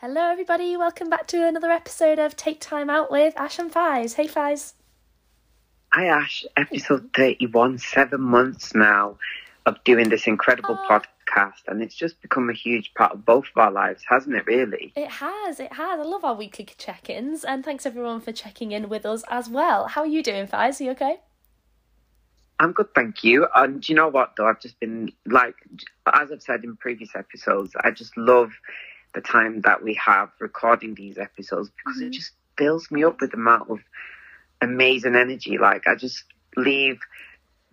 Hello, everybody. Welcome back to another episode of Take Time Out with Ash and Faiz. Hey, Faiz. Hi, Ash. Episode 31, seven months now of doing this incredible Oh. podcast, and it's just become a huge part of both of our lives, hasn't it, really? It has, it has. I love our weekly check ins, and thanks everyone for checking in with us as well. How are you doing, Faiz? Are you okay? I'm good, thank you. And do you know what, though? I've just been, like, as I've said in previous episodes, I just love the time that we have recording these episodes because it mm-hmm. just fills me up with the amount of amazing energy. Like, I just leave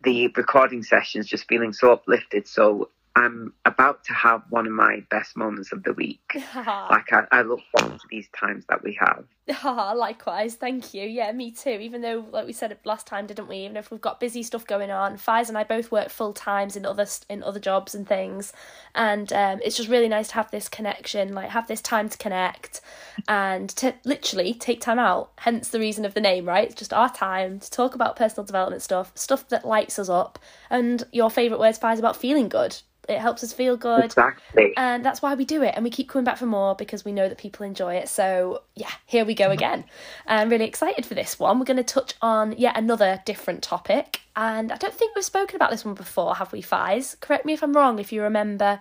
the recording sessions just feeling so uplifted. So, I'm about to have one of my best moments of the week. Like, I, I look forward to these times that we have. Likewise, thank you. Yeah, me too. Even though, like we said last time, didn't we? Even if we've got busy stuff going on, Faiz and I both work full times in other in other jobs and things, and um, it's just really nice to have this connection, like have this time to connect, and to literally take time out. Hence the reason of the name, right? It's just our time to talk about personal development stuff, stuff that lights us up, and your favorite words, Faiz, about feeling good. It helps us feel good. Exactly. and that's why we do it. And we keep coming back for more because we know that people enjoy it. So yeah here we go mm-hmm. again. I'm really excited for this one. We're going to touch on yet another different topic. And i don't think we've spoken about this one before have we Faiz? correct me if i'm wrong if you remember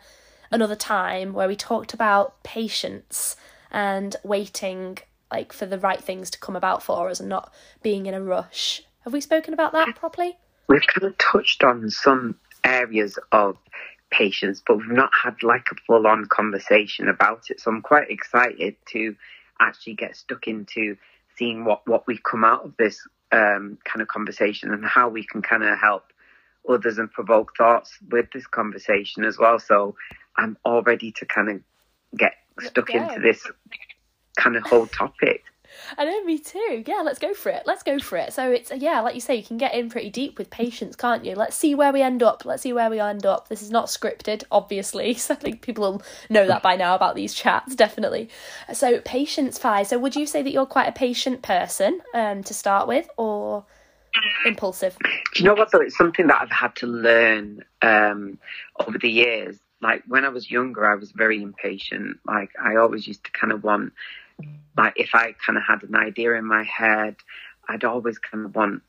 another time where we talked about patience and waiting like for the right things to come about for us and not being in a rush. Have we spoken about that properly? We've kind of touched on some areas of patience, but we've not had like a full on conversation about it. So I'm quite excited to actually get stuck into seeing what, what we come out of this um, kind of conversation and how we can kind of help others and provoke thoughts with this conversation as well. So I'm all ready to kind of get stuck into this kind of whole topic. I know, me too. Yeah, let's go for it. Let's go for it. So it's yeah, like you say, you can get in pretty deep with patience, can't you? Let's see where we end up. Let's see where we end up. This is not scripted, obviously. So I think people will know that by now about these chats, definitely. So patience, Fi. So would you say that you're quite a patient person, um, to start with, or impulsive? Do you know what though? It's something that I've had to learn um, over the years. Like when I was younger, I was very impatient. Like I always used to kind of want, like if I kind of had an idea in my head, I'd always kind of want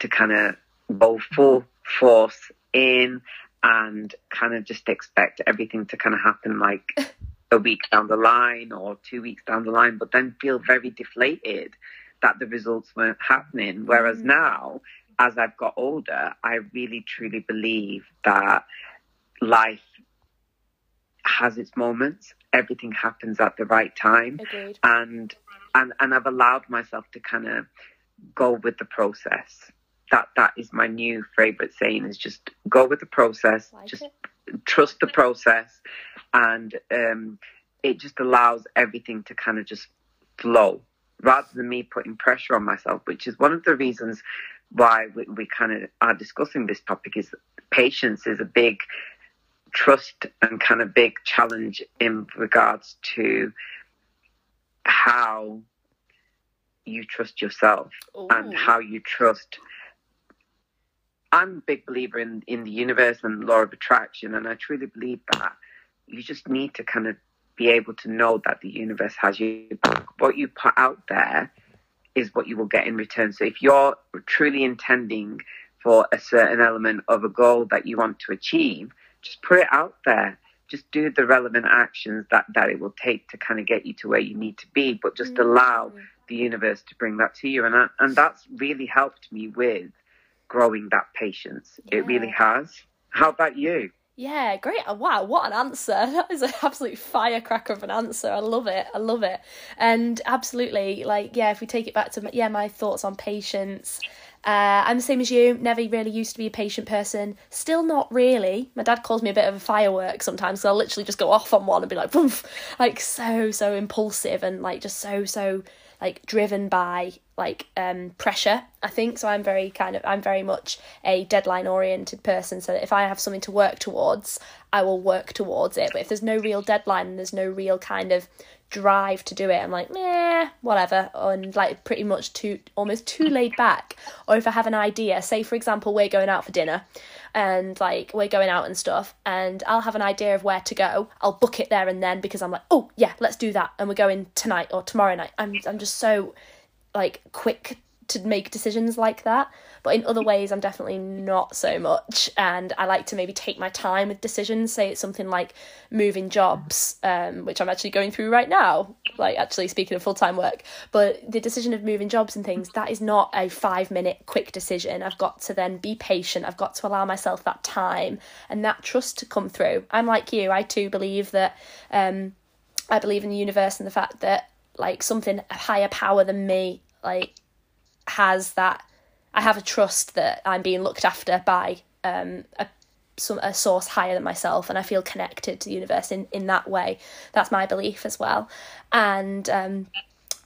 to kind of go full force in and kind of just expect everything to kind of happen like a week down the line or two weeks down the line, but then feel very deflated that the results weren't happening. Whereas Mm. now, as I've got older, I really truly believe that life has its moments. Everything happens at the right time, Agreed. and and and I've allowed myself to kind of go with the process. That that is my new favorite saying: is just go with the process. Like just it. trust the process, and um, it just allows everything to kind of just flow rather than me putting pressure on myself, which is one of the reasons why we, we kind of are discussing this topic. Is patience is a big trust and kind of big challenge in regards to how you trust yourself and how you trust. I'm a big believer in, in the universe and law of attraction, and I truly believe that you just need to kind of be able to know that the universe has you back. What you put out there is what you will get in return. So if you're truly intending for a certain element of a goal that you want to achieve, just put it out there. Just do the relevant actions that, that it will take to kind of get you to where you need to be, but just allow Mm. the universe to bring that to you. And, I, and that's really helped me with growing that patience. It really has. How about you? Yeah, great. Oh, Wow, what an answer. That is an absolute firecracker of an answer. I love it. I love it. And absolutely, like, yeah, if we take it back to, yeah, my thoughts on patience. Uh, I'm the same as you. Never really used to be a patient person. Still not really. My dad calls me a bit of a firework sometimes. So I'll literally just go off on one and be like, Woof! like so, so impulsive and like just so, so like driven by like um pressure i think so i'm very kind of i'm very much a deadline oriented person so that if i have something to work towards i will work towards it but if there's no real deadline there's no real kind of drive to do it i'm like meh whatever and like pretty much too almost too laid back or if i have an idea say for example we're going out for dinner and like we're going out and stuff and I'll have an idea of where to go. I'll book it there and then because I'm like, "Oh, yeah, let's do that." And we're going tonight or tomorrow night. I'm I'm just so like quick to make decisions like that. But in other ways, I'm definitely not so much. And I like to maybe take my time with decisions. Say it's something like moving jobs, um, which I'm actually going through right now. Like, actually, speaking of full time work. But the decision of moving jobs and things, that is not a five minute quick decision. I've got to then be patient. I've got to allow myself that time and that trust to come through. I'm like you. I too believe that. Um, I believe in the universe and the fact that like something a higher power than me like has that I have a trust that I'm being looked after by um, a some a source higher than myself, and I feel connected to the universe in in that way. That's my belief as well, and um,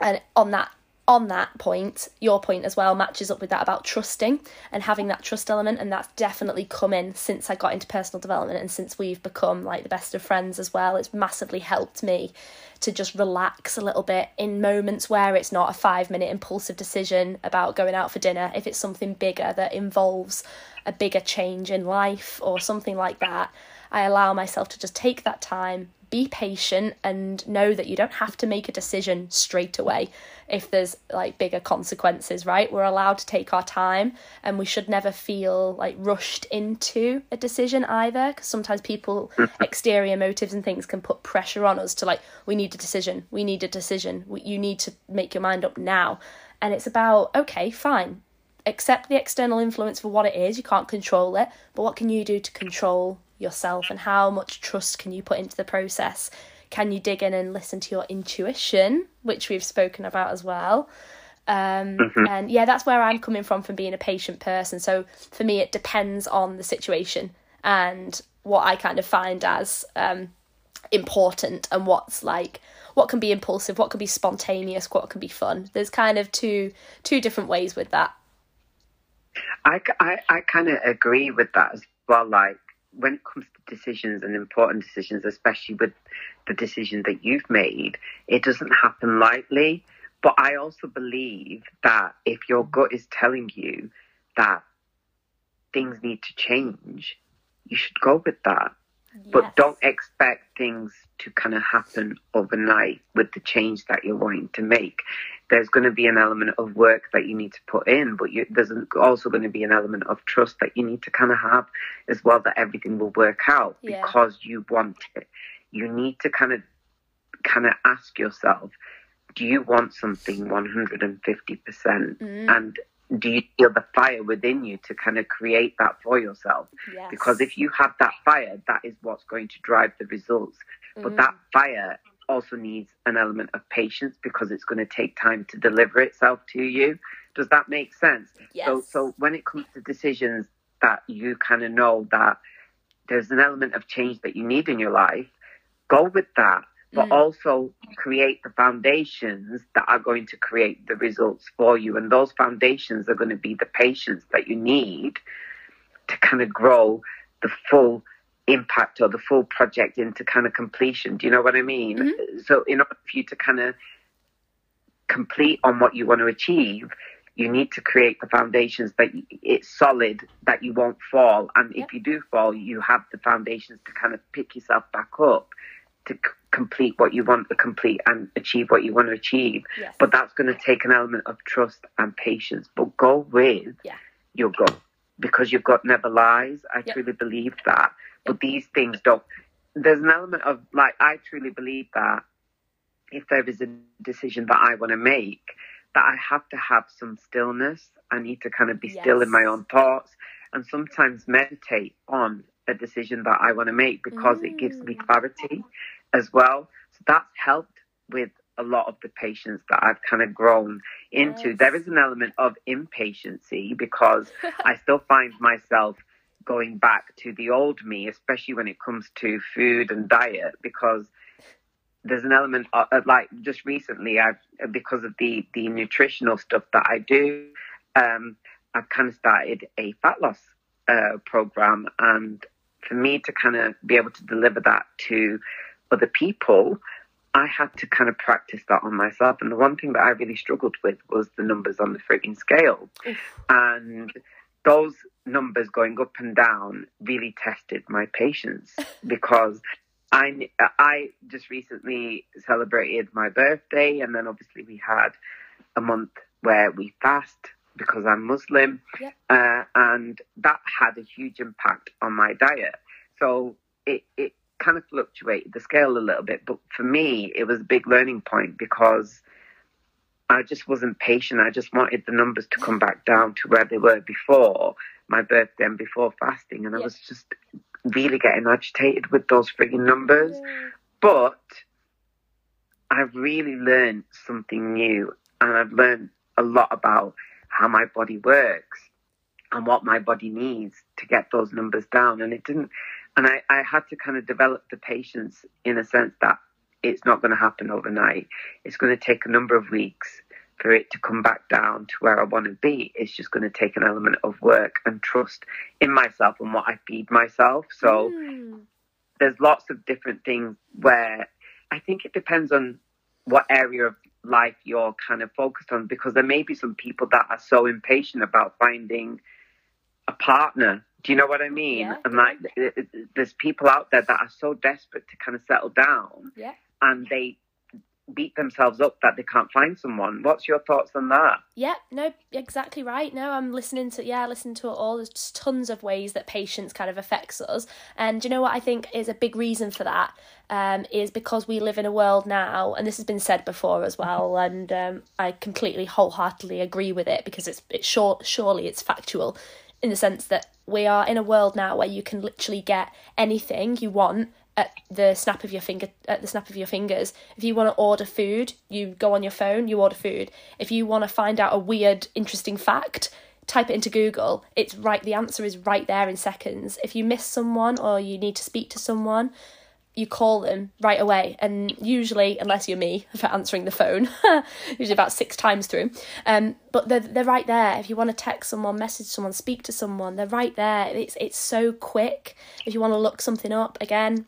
and on that on that point, your point as well matches up with that about trusting and having that trust element, and that's definitely come in since I got into personal development and since we've become like the best of friends as well. It's massively helped me to just relax a little bit in moments where it's not a five minute impulsive decision about going out for dinner. If it's something bigger that involves a bigger change in life or something like that, I allow myself to just take that time, be patient and know that you don't have to make a decision straight away if there's like bigger consequences right? We're allowed to take our time and we should never feel like rushed into a decision either because sometimes people mm-hmm. exterior motives and things can put pressure on us to like we need a decision we need a decision you need to make your mind up now. And it's about okay fine accept the external influence for what it is you can't control it but what can you do to control yourself and how much trust can you put into the process can you dig in and listen to your intuition which we've spoken about as well. Um, mm-hmm. and yeah that's where i'm coming from from being a patient person. So for me it depends on the situation and what i kind of find as um, important and what's like what can be impulsive what can be spontaneous what can be fun. There's kind of two two different ways with that. I, I, I kind of agree with that as well like when it comes to decisions and important decisions, especially with the decision that you've made, it doesn't happen lightly. But I also believe that if your gut is telling you that things need to change, you should go with that. Yes. But don't expect things to kind of happen overnight with the change that you're wanting to make. There's going to be an element of work that you need to put in, but you, there's also going to be an element of trust that you need to kind of have as well that everything will work out yeah. because you want it. You need to kind of kind of ask yourself, do you want something 150%? Mm. And do you feel the fire within you to kind of create that for yourself? Yes. Because if you have that fire, that is what's going to drive the results. Mm. But that fire also needs an element of patience because it's going to take time to deliver itself to you. Does that make sense? Yes. So, so when it comes to decisions that you kind of know that there's an element of change that you need in your life, go with that but mm. also create the foundations that are going to create the results for you. And those foundations are going to be the patience that you need to kind of grow the full impact or the full project into kind of completion. Do you know what I mean? Mm-hmm. So, in order for you to kind of complete on what you want to achieve, you need to create the foundations that it's solid, that you won't fall. And if you do fall, you have the foundations to kind of pick yourself back up to complete what you want to complete and achieve what you want to achieve. Yes. But that's going to take an element of trust and patience. But go with yeah. your gut because your gut never lies. I yep. truly believe that. But yep. these things don't. There's an element of like I truly believe that if there is a decision that I want to make, that I have to have some stillness. I need to kind of be yes. still in my own thoughts and sometimes meditate on a decision that I want to make because mm. it gives me mm. clarity as well. So that's helped with a lot of the patients that I've kind of grown into. Yes. There is an element of impatience because I still find myself going back to the old me, especially when it comes to food and diet, because there's an element of, of like just recently I've because of the the nutritional stuff that I do, um, I've kind of started a fat loss uh, program, and for me to kind of be able to deliver that to other people, I had to kind of practice that on myself. And the one thing that I really struggled with was the numbers on the frigging scale. and those numbers going up and down really tested my patience because I I just recently celebrated my birthday, and then obviously we had a month where we fast because I'm Muslim, uh, and that had a huge impact on my diet. So it it kind of fluctuated the scale a little bit, but for me, it was a big learning point because I just wasn't patient. I just wanted the numbers to come back down to where they were before my birthday and before fasting, and I was just really getting agitated with those frigging numbers. But I've really learned something new, and I've learned a lot about how my body works and what my body needs to get those numbers down. And it didn't, and I, I had to kind of develop the patience in a sense that it's not going to happen overnight. It's going to take a number of weeks for it to come back down to where I want to be. It's just going to take an element of work and trust in myself and what I feed myself. So Mm. there's lots of different things where I think it depends on what area of life you're kind of focused on because there may be some people that are so impatient about finding a partner. Do you know what I mean? Yeah, and like, th- th- there's people out there that are so desperate to kind of settle down Yeah. and they beat themselves up that they can't find someone. What's your thoughts on that? Yeah, no, exactly right. No, I'm listening to yeah, listen to it all. There's just tons of ways that patience kind of affects us, and do you know what I think is a big reason for that um, is because we live in a world now, and this has been said before as well, and um, I completely wholeheartedly agree with it because it's it's sure surely it's factual, in the sense that we are in a world now where you can literally get anything you want at the snap of your finger at the snap of your fingers. If you want to order food you go on your phone you order food. If you want to find out a weird interesting fact type it into google. It's right the answer is right there in seconds. If you miss someone or you need to speak to someone you call them right away and usually unless you're me for answering the phone usually about six times through um but they're, they're right there if you want to text someone message someone speak to someone they're right there it's it's so quick if you want to look something up again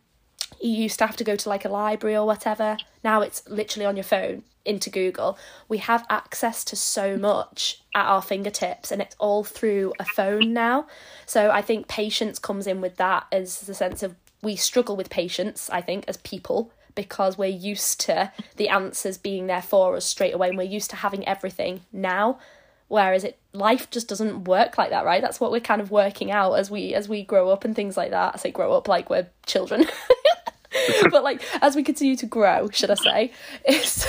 you used to have to go to like a library or whatever. Now it's literally on your phone into Google. We have access to so much at our fingertips and it's all through a phone now. So I think patience comes in with that as the sense of we struggle with patience, I think, as people because we're used to the answers being there for us straight away and we're used to having everything now whereas it life just doesn't work like that right? That's what we're kind of working out as we as we grow up and things like that. I say grow up like we're children. But like as we continue to grow should i say it's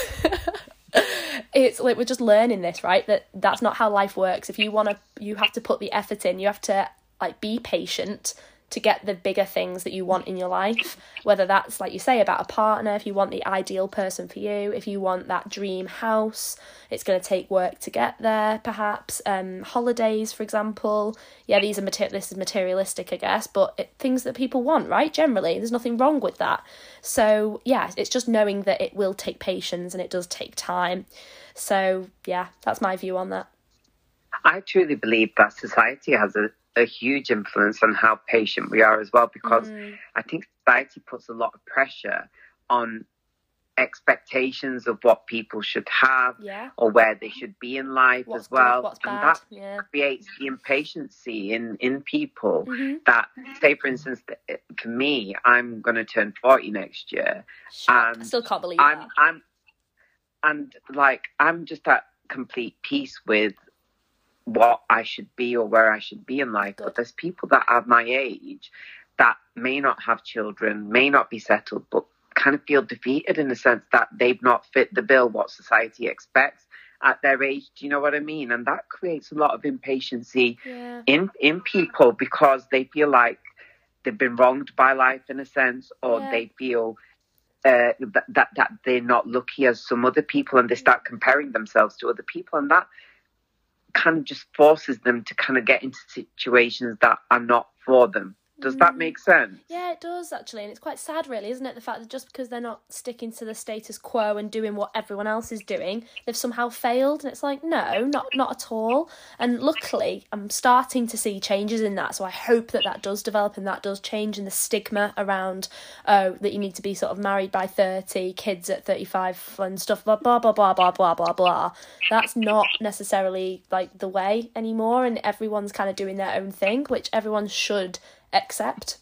it's like we're just learning this right? That that's not how life works. If you want to you have to put the effort in. You have to like be patient to get the bigger things that you want in your life. Whether that's like you say about a partner if you want the ideal person for you if you want that dream house it's going to take work to get there perhaps. Um holidays for example. Yeah these are mater- this is materialistic i guess but it, things that people want right generally. There's nothing wrong with that. So yeah it's just knowing that it will take patience and it does take time. So yeah that's my view on that. I truly believe that society has a, a huge influence on how patient we are as well, because Mm. I think society puts a lot of pressure on expectations of what people should have yeah or where they should be in life what's as well. good and that yeah creates the impatience in, in people hmm that, say, for instance, for me, I'm going to turn 40 next year. I Um, still can't believe I'm, that I'm, and like, I'm just at complete peace with what I should be or where I should be in life. Good. But there's people that are my age that may not have children, may not be settled, but kind of feel defeated in the sense that they've not fit the bill what society expects at their age. Do you know what I mean? And that creates a lot of impatience yeah in in people because they feel like they've been wronged by life in a sense, or Yeah. they feel uh, that, that that they're not lucky as some other people, and they start comparing themselves to other people, and that kind of just forces them to kind of get into situations that are not for them. Does that make sense? Yeah, it does actually, and it's quite sad, really, isn't it? The fact that just because they're not sticking to the status quo and doing what everyone else is doing, they've somehow failed. And it's like, no, not not at all. And luckily, I'm starting to see changes in that. So I hope that that does develop and that does change. And the stigma around oh that you need to be sort of married by thirty, kids at thirty five, and stuff blah blah blah blah blah blah blah blah. That's not necessarily like the way anymore, and everyone's kind of doing their own thing, which everyone should accept.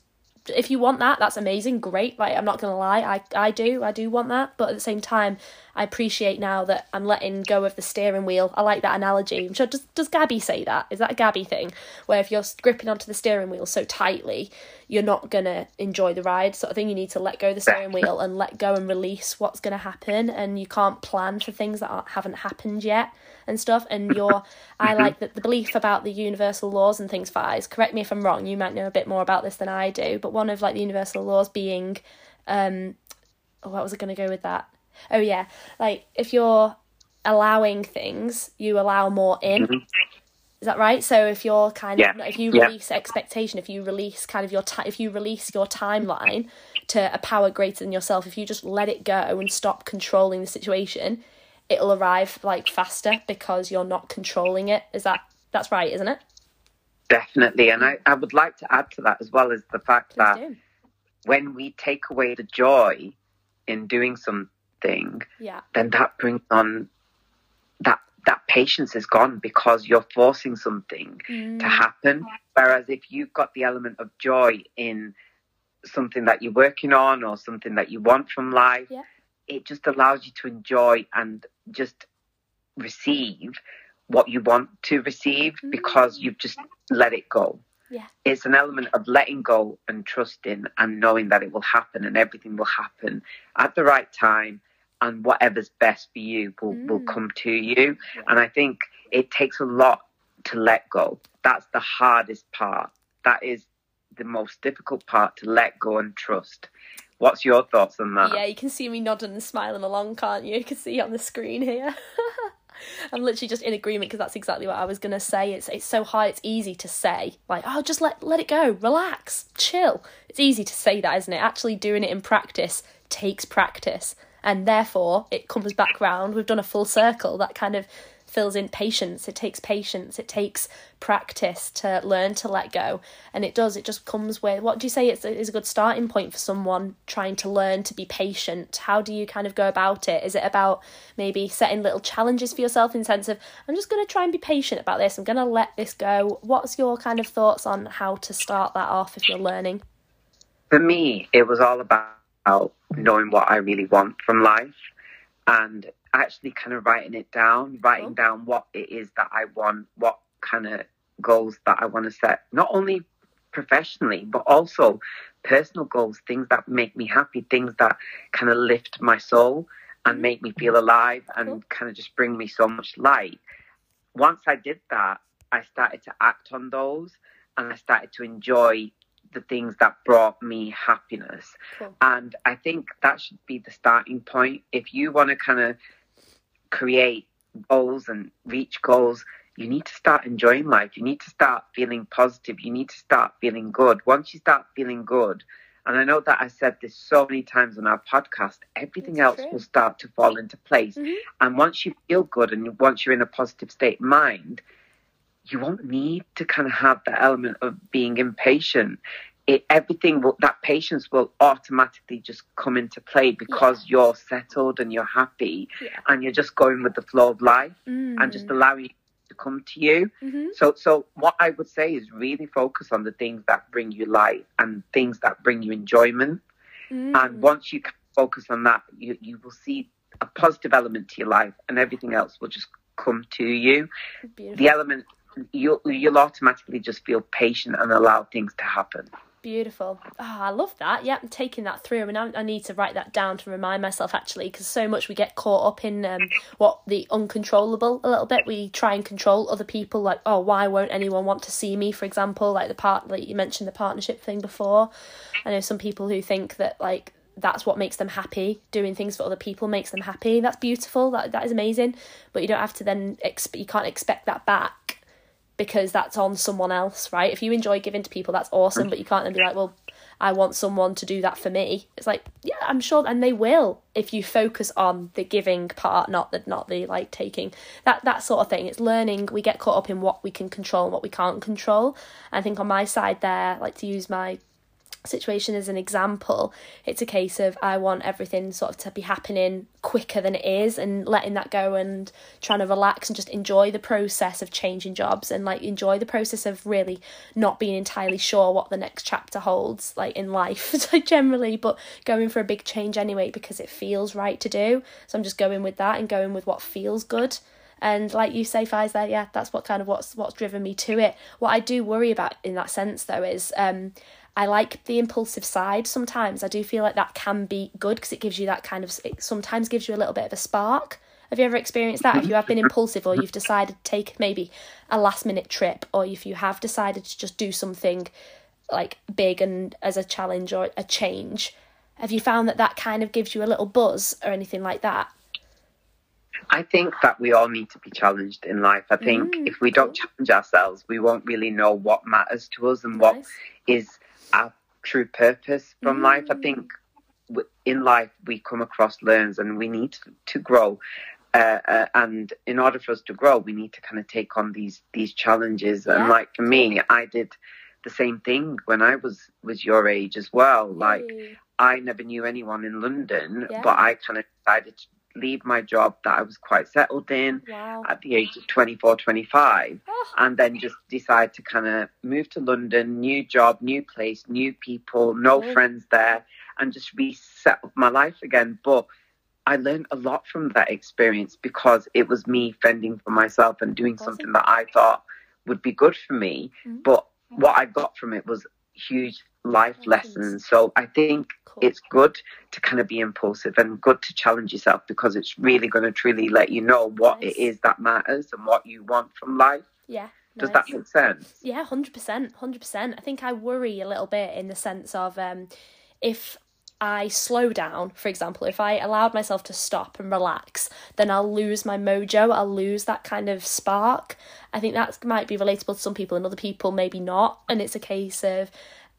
If you want that that's amazing great like i'm not gonna lie i i do i do want that but at the same time i appreciate now that i'm letting go of the steering wheel. I like that analogy. I'm sure does, does gabby say that? Is that a gabby thing? Where if you're gripping onto the steering wheel so tightly you're not gonna enjoy the ride sort of thing. You need to let go of the steering wheel and let go and release what's gonna happen and you can't plan for things that haven't happened yet and stuff and you're i like that the belief about the universal laws and things fires correct me if i'm wrong you might know a bit more about this than i do but one of like the universal laws being um oh, what was i going to go with that oh yeah like if you're allowing things you allow more in Mm-hmm. is that right so if you're kind Yeah. of if you Yeah. release expectation if you release kind of your ti if you release your timeline to a power greater than yourself if you just let it go and stop controlling the situation it'll arrive like faster because you're not controlling it is that that's right isn't it Definitely. And I, I would like to add to that as well as the fact Please that do. when we take away the joy in doing something, yeah then that brings on that that patience is gone because you're forcing something Mm. to happen. Whereas if you've got the element of joy in something that you're working on or something that you want from life, Yeah. It just allows you to enjoy and just receive what you want to receive because you've just let it go. Yeah. It's an element of letting go and trusting and knowing that it will happen and everything will happen at the right time and whatever's best for you will, will Mm. come to you. And I think it takes a lot to let go. That's the hardest part. That is the most difficult part to let go and trust. What's your thoughts on that? Yeah, you can see me nodding and smiling along, can't you? You can see on the screen here. I'm literally just in agreement because that's exactly what I was gonna say. It's it's so hard. It's easy to say like, oh, just let let it go, relax, chill. It's easy to say that, isn't it? Actually, doing it in practice takes practice, and therefore it comes back round. We've done a full circle. That kind of fills in patience. It takes patience. It takes practice to learn to let go, and it does. It just comes with what do you say? It's a, is a good starting point for someone trying to learn to be patient. How do you kind of go about it? Is it about maybe setting little challenges for yourself in sense of I'm just going to try and be patient about this. I'm going to let this go. What's your kind of thoughts on how to start that off if you're learning? For me, it was all about knowing what I really want from life and actually kind of writing it down, writing Cool. down what it is that I want, what kind of goals that I want to set, not only professionally, but also personal goals, things that make me happy, things that kind of lift my soul and mm-hmm. make me feel alive and Cool. kind of just bring me so much light. Once I did that, I started to act on those and I started to enjoy the things that brought me happiness. Cool. And I think that should be the starting point. If you want to kind of create goals and reach goals, you need to start enjoying life. You need to start feeling positive. You need to start feeling good. Once you start feeling good, and I know that I said this so many times on our podcast, everything It's else true. will start to fall into place. Mhm. And once you feel good and once you're in a positive state of mind, you won't need to kind of have that element of being impatient. It, everything will, that patience will automatically just come into play because you're settled and you're happy Yeah. and you're just going with the flow of life Mm. and just allowing it to come to you. hmm So, so what I would say is really focus on the things that bring you light and things that bring you enjoyment. Mm. And once you focus on that, you, you will see a positive element to your life, and everything else will just come to you. Beautiful. The element you'll you'll automatically just feel patient and allow things to happen. Beautiful. Oh, I love that. Yeah, I'm taking that through. I mean, I, I need to write that down to remind myself actually, because so much we get caught up in um, what the uncontrollable a little bit. We try and control other people, like, oh, why won't anyone want to see me, for example, like the part, like you mentioned the partnership thing before. I know some people who think that, like, that's what makes them happy. Doing things for other people makes them happy. That's beautiful. That that is amazing. But you don't have to then. Exp- you can't expect that back because that's on someone else, right? If you enjoy giving to people, that's awesome, but you can't then be like, well, I want someone to do that for me. It's like, yeah, I'm sure, and they will if you focus on the giving part, not the not the like taking that that sort of thing. It's learning. We get caught up in what we can control and what we can't control. I think on my side there, like to use my situation as an example, it's a case of I want everything sort of to be happening quicker than it is and letting that go and trying to relax and just enjoy the process of changing jobs and like enjoy the process of really not being entirely sure what the next chapter holds like in life generally but going for a big change anyway because it feels right to do. So I'm just going with that and going with what feels good. And like you say Faiz there yeah that's what kind of what's what's driven me to it. What I do worry about in that sense though is um I like the impulsive side sometimes. I do feel like that can be good because it gives you that kind of, it sometimes gives you a little bit of a spark. Have you ever experienced that? If you have been impulsive or you've decided to take maybe a last minute trip, or if you have decided to just do something like big and as a challenge or a change, have you found that that kind of gives you a little buzz or anything like that? I think that we all need to be challenged in life. I think mm, if we don't challenge ourselves, we won't really know what matters to us and nice. what is our true purpose from mm. life. I think in life we come across learns and we need to grow. Uh, uh, and in order for us to grow, we need to kind of take on these these challenges. Yeah. And like for me, I did the same thing when I was was your age as well. Like I never knew anyone in London, yeah. but I kind of decided to leave my job that I was quite settled in wow. at the age of 24, 25, oh. and then just decide to kind of move to London, new job, new place, new people, no friends there, and just reset my life again. But I learned a lot from that experience because it was me fending for myself and doing something that I thought would be good for me. Mm-hmm. But what I got from it was huge life lessons. So I think cool. it's good to kind of be impulsive and good to challenge yourself because it's really going to truly let you know what nice. it is that matters and what you want from life. Yeah. Does nice. that make sense? Yeah, hundred percent, hundred percent. I think I worry a little bit in the sense of um, if I slow down, for example, if I allowed myself to stop and relax, then I'll lose my mojo. I'll lose that kind of spark. I think that might be relatable to some people and other people maybe not. And it's a case of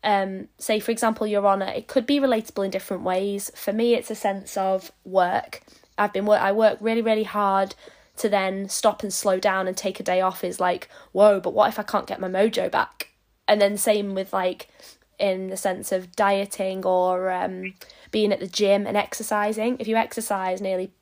um, say for example your honour, it could be relatable in different ways for me it's a sense of work i've been work i work really really hard to then stop and slow down and take a day off is like whoa but what if i can't get my mojo back and then same with like in the sense of dieting or um, being at the gym and exercising. If you exercise nearly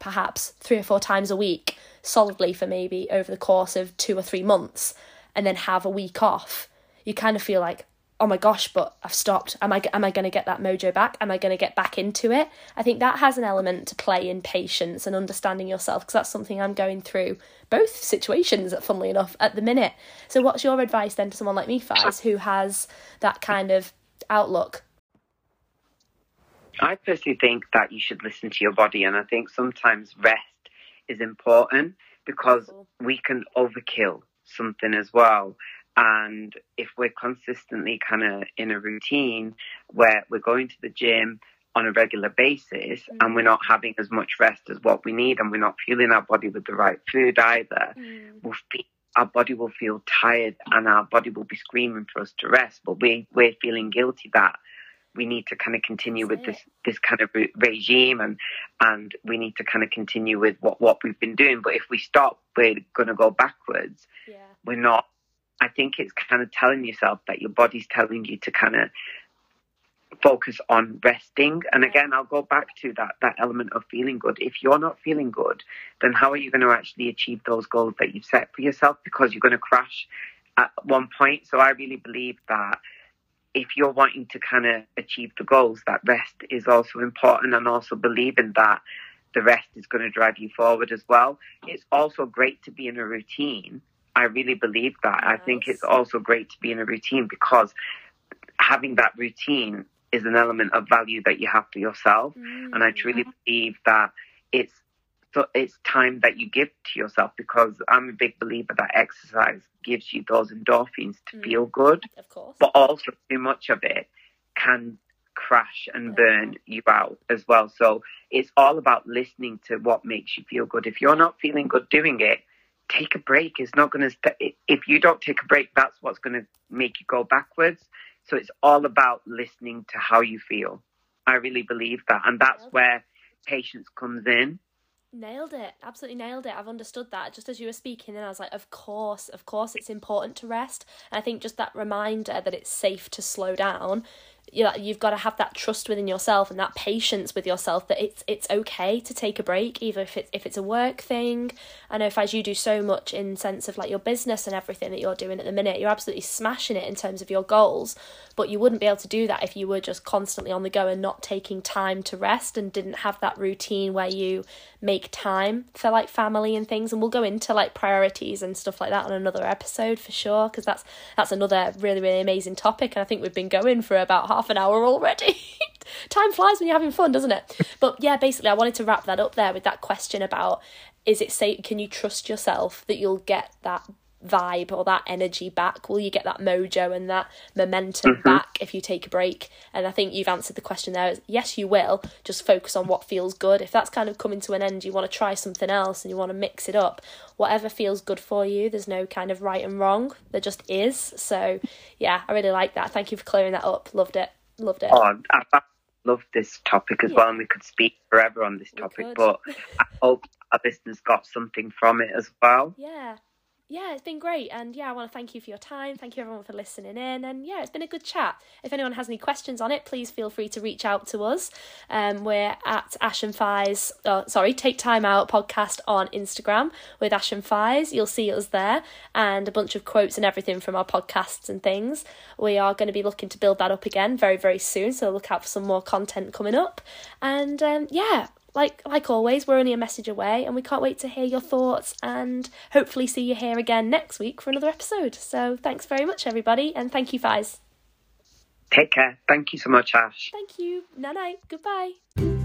perhaps three or four times a week solidly for maybe over the course of two or three months and then have a week off you kind of feel like oh my gosh, but I've stopped. Am I am I going to get that mojo back? Am I going to get back into it? I think that has an element to play in patience and understanding yourself because that's something I'm going through both situations, funnily enough, at the minute. So, what's your advice then to someone like me, Faiz, who has that kind of outlook? I personally think that you should listen to your body, and I think sometimes rest is important because we can overkill something as well. And if we're consistently kind of in a routine where we're going to the gym on a regular basis mm. and we're not having as much rest as what we need and we're not fueling our body with the right food either, mm. we'll feel, our body will feel tired and our body will be screaming for us to rest. But we, we're feeling guilty that we need to kind of continue That's with it. this this kind of re- regime and and we need to kind of continue with what what we've been doing but if we stop we're going to go backwards yeah. we're not I think it's kind of telling yourself that your body's telling you to kind of focus on resting. And again, I'll go back to that that element of feeling good. If you're not feeling good, then how are you going to actually achieve those goals that you've set for yourself? Because you're going to crash at one point. So I really believe that if you're wanting to kind of achieve the goals, that rest is also important, and also believing that the rest is going to drive you forward as well. It's also great to be in a routine I really believe that. Yes. I think it's also great to be in a routine because having that routine is an element of value that you have for yourself. Mm. And I truly believe that it's so it's time that you give to yourself because I'm a big believer that exercise gives you those endorphins to mm. feel good. Of course. But also too much of it can crash and burn you out as well. So it's all about listening to what makes you feel good. If you're not feeling good doing it, take a break is not going to. St- if you don't take a break, that's what's going to make you go backwards. So it's all about listening to how you feel. I really believe that, and that's where patience comes in. Nailed it. Absolutely nailed it. I've understood that. Just as you were speaking, and I was like, of course, of course, it's important to rest. And I think just that reminder that it's safe to slow down you've got to have that trust within yourself and that patience with yourself that it's it's okay to take a break, even if it's if it's a work thing. I know if as you do so much in sense of like your business and everything that you're doing at the minute, you're absolutely smashing it in terms of your goals. But you wouldn't be able to do that if you were just constantly on the go and not taking time to rest and didn't have that routine where you make time for like family and things. And we'll go into like priorities and stuff like that on another episode for sure, because that's that's another really really amazing topic. And I think we've been going for about half an hour already. Time flies when you're having fun, doesn't it? But yeah, basically, I wanted to wrap that up there with that question about is it safe? Can you trust yourself that you'll get that vibe or that energy back? Will you get that mojo and that momentum mm-hmm. back if you take a break? And I think you've answered the question there. Yes, you will. Just focus on what feels good. If that's kind of coming to an end, you want to try something else and you want to mix it up. Whatever feels good for you. There's no kind of right and wrong. There just is. So yeah, I really like that. Thank you for clearing that up. Loved it. Loved it. Oh, I love this topic as yeah. well, and we could speak forever on this topic. But I hope our listeners got something from it as well. Yeah, yeah, it's been great. And yeah, I want to thank you for your time. Thank you everyone for listening in. And yeah, it's been a good chat. If anyone has any questions on it, please feel free to reach out to us. Um, we're at Ash and Faiz, oh, sorry, Take Time Out podcast on Instagram with Ash and Faiz. You'll see us there and a bunch of quotes and everything from our podcasts and things. We are going to be looking to build that up again very, very soon. So look out for some more content coming up. And um, yeah, like like always, we're only a message away, and we can't wait to hear your thoughts and hopefully see you here again next week for another episode. So thanks very much, everybody, and thank you, Faiz. Take care. Thank you so much, Ash. Thank you. Night night. Goodbye.